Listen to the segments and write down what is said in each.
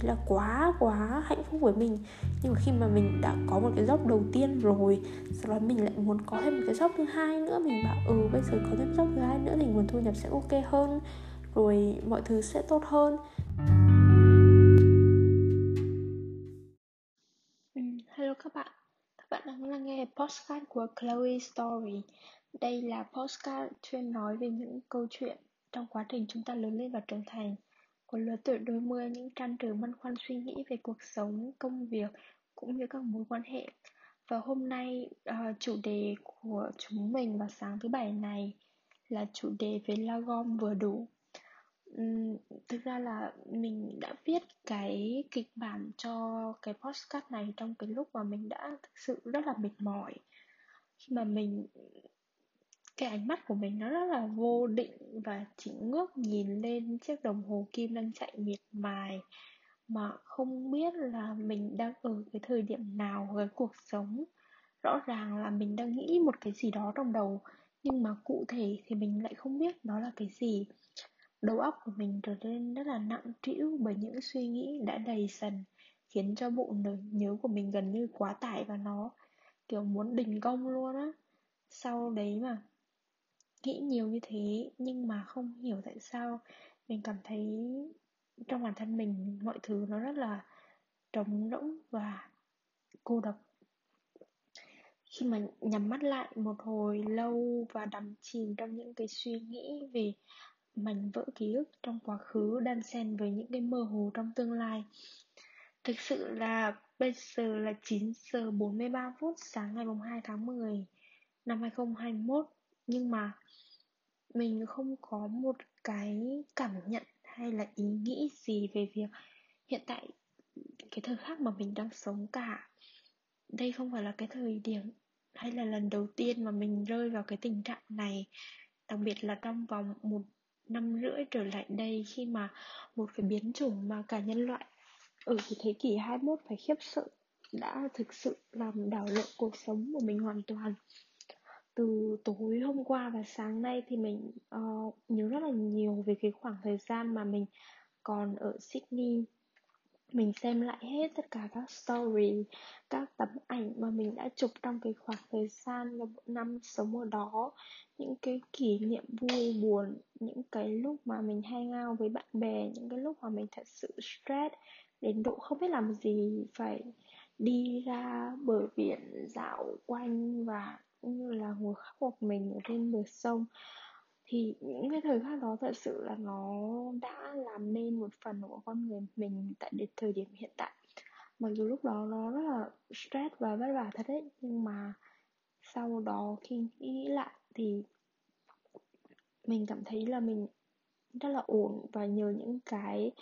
thấy là quá quá hạnh phúc với mình. Nhưng mà khi mà mình đã có một cái dốc đầu tiên rồi sau đó mình lại muốn có thêm một cái dốc thứ hai nữa mình bảo ừ bây giờ có thêm dốc thứ hai nữa thì nguồn thu nhập sẽ ok hơn rồi mọi thứ sẽ tốt hơn. Ừ, hello các bạn, các bạn đang lắng nghe postcard của Chloe Story. Đây là postcard chuyên nói về những câu chuyện trong quá trình chúng ta lớn lên và trưởng thành của lứa tuổi đôi mươi những trăn trở băn khoăn suy nghĩ về cuộc sống, công việc cũng như các mối quan hệ. Và hôm nay uh, chủ đề của chúng mình vào sáng thứ bảy này là chủ đề về la gom vừa đủ. Uhm, thực ra là mình đã viết cái kịch bản cho cái postcard này trong cái lúc mà mình đã thực sự rất là mệt mỏi khi mà mình cái ánh mắt của mình nó rất là vô định và chỉ ngước nhìn lên chiếc đồng hồ kim đang chạy miệt mài mà không biết là mình đang ở cái thời điểm nào với cuộc sống. Rõ ràng là mình đang nghĩ một cái gì đó trong đầu, nhưng mà cụ thể thì mình lại không biết đó là cái gì. Đầu óc của mình trở nên rất là nặng trĩu bởi những suy nghĩ đã đầy dần, khiến cho bộ nhớ của mình gần như quá tải và nó, kiểu muốn đình công luôn á. Sau đấy mà nghĩ nhiều như thế nhưng mà không hiểu tại sao. Mình cảm thấy trong bản thân mình mọi thứ nó rất là trống rỗng và cô độc. Khi mà nhắm mắt lại một hồi lâu và đắm chìm trong những cái suy nghĩ về mảnh vỡ ký ức trong quá khứ đan xen với những cái mơ hồ trong tương lai. Thực sự là bây giờ là 9 giờ 43 phút sáng ngày 2 tháng 10 năm 2021 nhưng mà mình không có một cái cảm nhận hay là ý nghĩ gì về việc hiện tại cái thời khắc mà mình đang sống cả. Đây không phải là cái thời điểm hay là lần đầu tiên mà mình rơi vào cái tình trạng này, đặc biệt là trong vòng một năm rưỡi trở lại đây khi mà một cái biến chủng mà cả nhân loại ở cái thế kỷ 21 phải khiếp sợ đã thực sự làm đảo lộn cuộc sống của mình hoàn toàn từ tối hôm qua và sáng nay thì mình uh, nhớ rất là nhiều về cái khoảng thời gian mà mình còn ở Sydney. Mình xem lại hết tất cả các story các tấm ảnh mà mình đã chụp trong cái khoảng thời gian và một năm sống ở đó. Những cái kỷ niệm vui buồn những cái lúc mà mình hay ngao với bạn bè những cái lúc mà mình thật sự stress đến độ không biết làm gì phải đi ra bờ biển dạo quanh và cũng như là ngồi khóc một mình ở trên bờ sông. Thì những cái thời khắc đó thật sự là nó đã làm nên một phần của con người mình tại đến thời điểm hiện tại. Mặc dù lúc đó nó rất là stress và vất vả thật đấy nhưng mà sau đó khi nghĩ lại thì mình cảm thấy là mình rất là ổn và nhờ những cái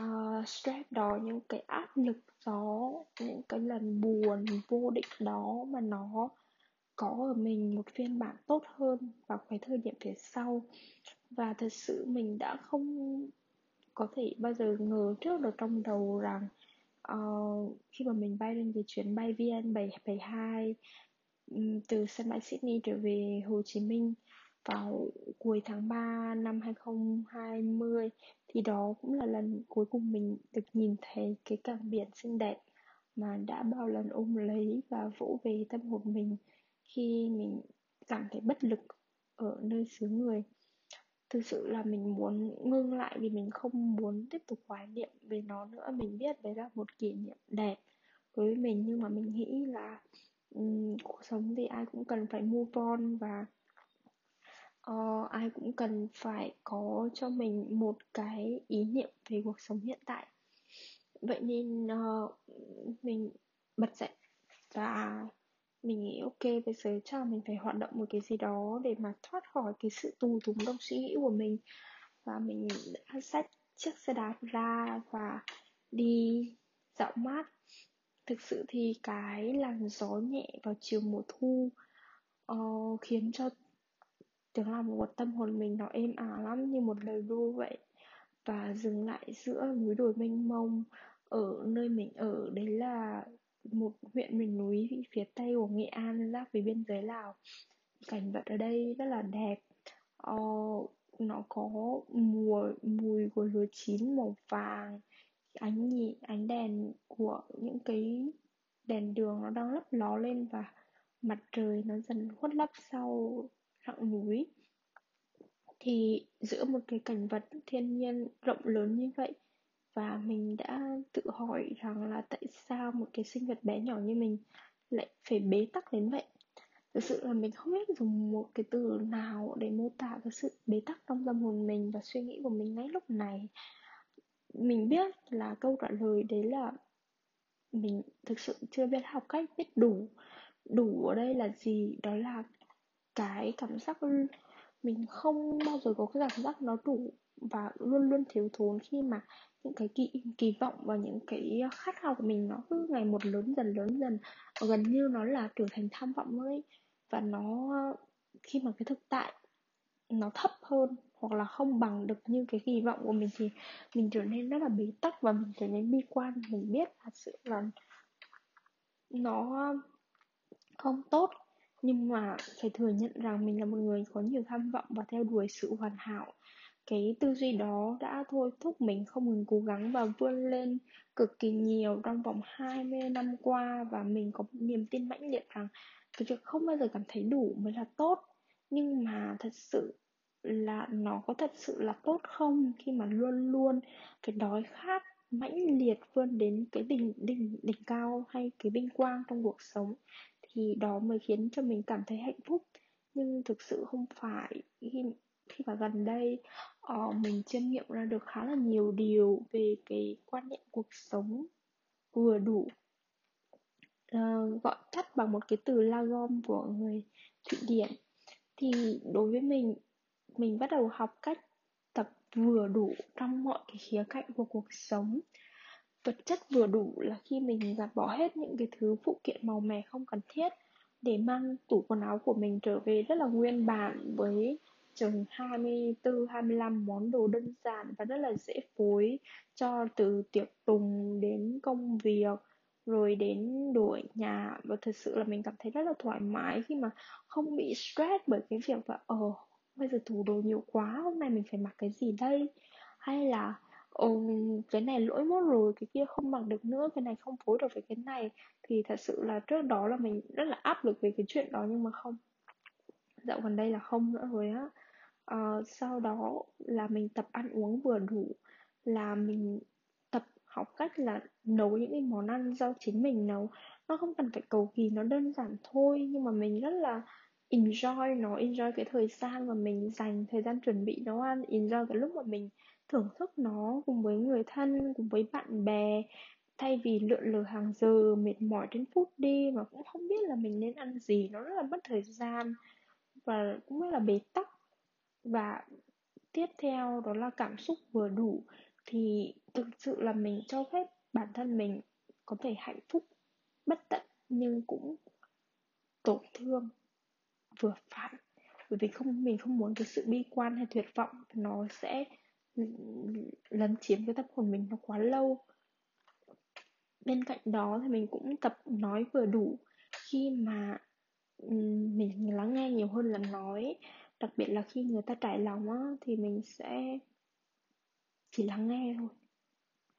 uh, stress đó những cái áp lực đó những cái lần buồn vô định đó mà nó có ở mình một phiên bản tốt hơn vào cái thời điểm phía sau. Và thật sự mình đã không có thể bao giờ ngờ trước được trong đầu rằng uh, khi mà mình bay lên cái chuyến bay VN 772 um, từ sân bay Sydney trở về Hồ Chí Minh vào cuối tháng 3 năm 2020 thì đó cũng là lần cuối cùng mình được nhìn thấy cái cảng biển xinh đẹp mà đã bao lần ôm lấy và vỗ về tâm hồn mình khi mình cảm thấy bất lực ở nơi xứ người. Thực sự là mình muốn ngưng lại vì mình không muốn tiếp tục hoài niệm về nó nữa. Mình biết đấy là một kỷ niệm đẹp đối với mình nhưng mà mình nghĩ là um, cuộc sống thì ai cũng cần phải move on và uh, ai cũng cần phải có cho mình một cái ý niệm về cuộc sống hiện tại. Vậy nên uh, mình bật dậy và mình nghĩ ok bây giờ chắc là mình phải hoạt động một cái gì đó để mà thoát khỏi cái sự tù túng trong suy nghĩ của mình. Và mình đã xách chiếc xe đạp ra và đi dạo mát. Thực sự thì cái làn gió nhẹ vào chiều mùa thu uh, khiến cho tiếng lòng của tâm hồn mình nó êm ả lắm như một lời ru vậy. Và dừng lại giữa núi đồi mênh mông ở nơi mình ở đấy là một huyện miền núi phía tây của Nghệ An giáp với biên giới Lào. Cảnh vật ở đây rất là đẹp. Ờ, nó có mùa mùi của lúa chín màu vàng ánh nhị ánh đèn của những cái đèn đường nó đang lấp ló lên và mặt trời nó dần khuất lấp sau rặng núi. Thì giữa một cái cảnh vật thiên nhiên rộng lớn như vậy và mình đã tự hỏi rằng là tại sao một cái sinh vật bé nhỏ như mình lại phải bế tắc đến vậy? Thực sự là mình không biết dùng một cái từ nào để mô tả cái sự bế tắc trong tâm hồn mình và suy nghĩ của mình ngay lúc này. Mình biết là câu trả lời đấy là mình thực sự chưa biết học cách biết đủ đủ ở đây là gì. Đó là cái cảm giác mình không bao giờ có cái cảm giác nó đủ và luôn luôn thiếu thốn khi mà những cái kỳ kỳ vọng và những cái khát khao của mình nó cứ ngày một lớn dần lớn dần. Ờ, gần như nó là trở thành tham vọng ấy. Và nó, khi mà cái thực tại nó thấp hơn hoặc là không bằng được như cái kỳ vọng của mình thì mình trở nên rất là bế tắc và mình trở nên bi quan. Mình biết thật sự là nó không tốt nhưng mà phải thừa nhận rằng mình là một người có nhiều tham vọng và theo đuổi sự hoàn hảo. Cái tư duy đó đã thôi thúc mình không ngừng cố gắng và vươn lên cực kỳ nhiều trong vòng 20 năm qua và mình có một niềm tin mãnh liệt rằng cái việc không bao giờ cảm thấy đủ mới là tốt. Nhưng mà thật sự là nó có thật sự là tốt không khi mà luôn luôn phải đói khát mãnh liệt vươn đến cái đỉnh đỉnh đỉnh cao hay cái vinh quang trong cuộc sống? Thì đó mới khiến cho mình cảm thấy hạnh phúc. Nhưng thực sự không phải khi khi mà gần đây uh, mình chiêm nghiệm ra được khá là nhiều điều về cái quan niệm cuộc sống vừa đủ uh, gọi tắt bằng một cái từ la gom của người thụy điển. Thì đối với mình mình bắt đầu học cách tập vừa đủ trong mọi cái khía cạnh của cuộc sống vật chất vừa đủ là khi mình gạt bỏ hết những cái thứ phụ kiện màu mè không cần thiết để mang tủ quần áo của mình trở về rất là nguyên bản với chừng 24 25 món đồ đơn giản và rất là dễ phối cho từ tiệc tùng đến công việc, rồi đến đuổi nhà. Và thật sự là mình cảm thấy rất là thoải mái khi mà không bị stress bởi cái việc là ờ bây giờ tủ đồ nhiều quá, hôm nay mình phải mặc cái gì đây? Hay là ồ cái này lỗi mốt rồi cái kia không mặc được nữa cái này không phối được với cái này. Thì thật sự là trước đó là mình rất là áp lực về cái chuyện đó nhưng mà không. Dạo gần đây là không nữa rồi á. À, sau đó là mình tập ăn uống vừa đủ là mình tập học cách là nấu những cái món ăn do chính mình nấu. Nó không cần phải cầu kỳ nó đơn giản thôi nhưng mà mình rất là enjoy nó enjoy cái thời gian mà mình dành thời gian chuẩn bị nấu ăn enjoy cái lúc mà mình thưởng thức nó cùng với người thân, cùng với bạn bè. Thay vì lượn lờ hàng giờ mệt mỏi đến phút đi mà cũng không biết là mình nên ăn gì, nó rất là mất thời gian và cũng rất là bế tắc. Và tiếp theo đó là cảm xúc vừa đủ, thì thực sự là mình cho phép bản thân mình có thể hạnh phúc, bất tận nhưng cũng tổn thương, vừa phải. Bởi vì không, mình không muốn cái sự bi quan hay tuyệt vọng, nó sẽ lấn chiếm cái tâm hồn mình nó quá lâu. Bên cạnh đó thì mình cũng tập nói vừa đủ. Khi mà mình lắng nghe nhiều hơn là nói, đặc biệt là khi người ta trải lòng á, thì mình sẽ chỉ lắng nghe thôi.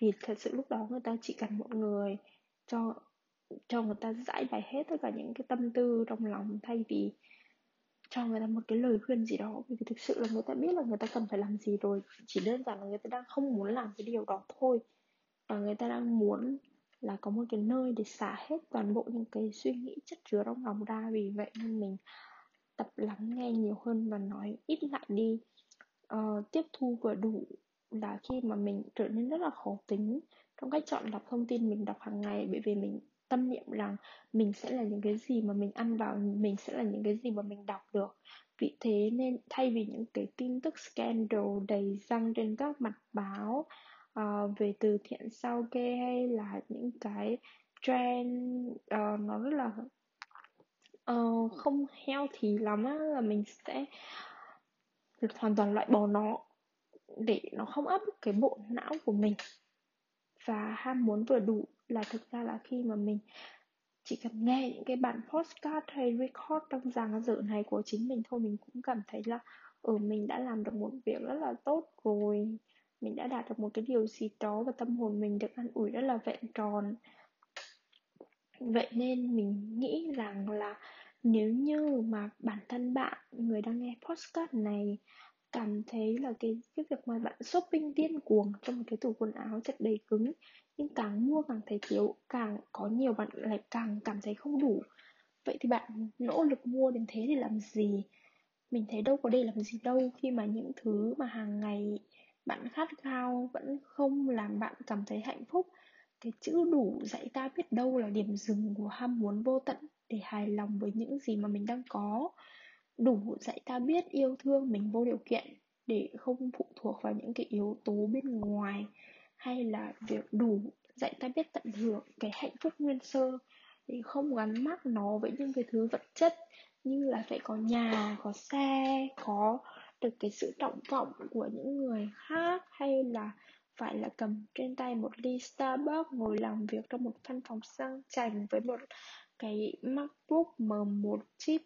Vì thật sự lúc đó người ta chỉ cần một người cho cho người ta giải bày hết tất cả những cái tâm tư trong lòng thay vì cho người ta một cái lời khuyên gì đó. Vì thực sự là người ta biết là người ta cần phải làm gì rồi. Chỉ đơn giản là người ta đang không muốn làm cái điều đó thôi. Và người ta đang muốn là có một cái nơi để xả hết toàn bộ những cái suy nghĩ chất chứa trong lòng ra vì vậy nên mình tập lắng nghe nhiều hơn và nói ít lại đi. Uh, tiếp thu vừa đủ là khi mà mình trở nên rất là khó tính trong cách chọn lọc thông tin mình đọc hàng ngày. Bởi vì mình tâm niệm rằng mình sẽ là những cái gì mà mình ăn vào mình sẽ là những cái gì mà mình đọc được. Vì thế nên thay vì những cái tin tức scandal đầy răng trên các mặt báo uh, về từ thiện sao kê hay là những cái trend uh, nó rất là uh, không healthy lắm á là mình sẽ hoàn toàn loại bỏ nó để nó không áp cái bộ não của mình. Và ham muốn vừa đủ là thực ra là khi mà mình chỉ cần nghe những cái bản postcard hay record trong dàn dở này của chính mình thôi mình cũng cảm thấy là ở ừ, mình đã làm được một việc rất là tốt rồi. Mình đã đạt được một cái điều gì đó và tâm hồn mình được an ủi rất là vẹn tròn. Vậy nên mình nghĩ rằng là nếu như mà bản thân bạn người đang nghe podcast này cảm thấy là cái cái việc mà bạn shopping điên cuồng trong một cái tủ quần áo chất đầy cứng nhưng càng mua càng thấy thiếu, càng có nhiều bạn lại càng cảm thấy không đủ. Vậy thì bạn nỗ lực mua đến thế để làm gì? Mình thấy đâu có để làm gì đâu, khi mà những thứ mà hàng ngày bạn khát khao vẫn không làm bạn cảm thấy hạnh phúc, cái chữ đủ dạy ta biết đâu là điểm dừng của ham muốn vô tận để hài lòng với những gì mà mình đang có. Đủ dạy ta biết yêu thương mình vô điều kiện để không phụ thuộc vào những cái yếu tố bên ngoài hay là việc đủ dạy ta biết tận hưởng cái hạnh phúc nguyên sơ thì không gắn mắc nó với những cái thứ vật chất, như là phải có nhà, có xe, có được cái sự trọng vọng của những người khác, hay là phải là cầm trên tay một ly Starbucks ngồi làm việc trong một văn phòng sang chảnh với một cái MacBook M1 chip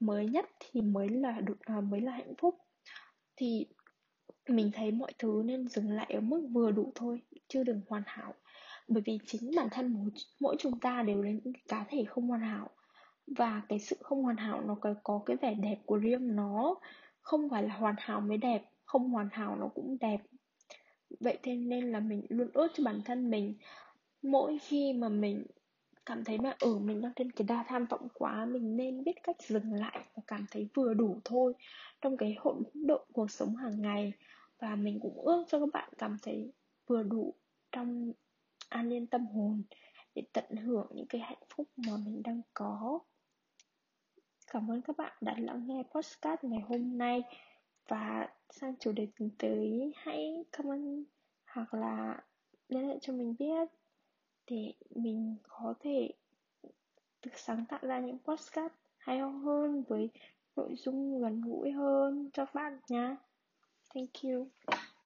mới nhất thì mới là được à, mới là hạnh phúc. Thì mình thấy mọi thứ nên dừng lại ở mức vừa đủ thôi chưa đừng hoàn hảo. Bởi vì chính bản thân mỗi, mỗi chúng ta đều là những cá thể không hoàn hảo. Và cái sự không hoàn hảo nó có, có cái vẻ đẹp của riêng nó. Không phải là hoàn hảo mới đẹp không hoàn hảo nó cũng đẹp. Vậy thế nên là mình luôn ước cho bản thân mình mỗi khi mà mình cảm thấy mà ở ừ, mình đang trên cái đa tham vọng quá mình nên biết cách dừng lại và cảm thấy vừa đủ thôi. Trong cái hỗn độn cuộc sống hàng ngày và mình cũng ước cho các bạn cảm thấy vừa đủ trong an yên tâm hồn để tận hưởng những cái hạnh phúc mà mình đang có cảm ơn các bạn đã lắng nghe podcast ngày hôm nay và sang chủ đề tuần tới, hãy comment hoặc là liên hệ cho mình biết để mình có thể được sáng tạo ra những podcast hay hơn với nội dung gần gũi hơn cho các bạn nhé. Thank you.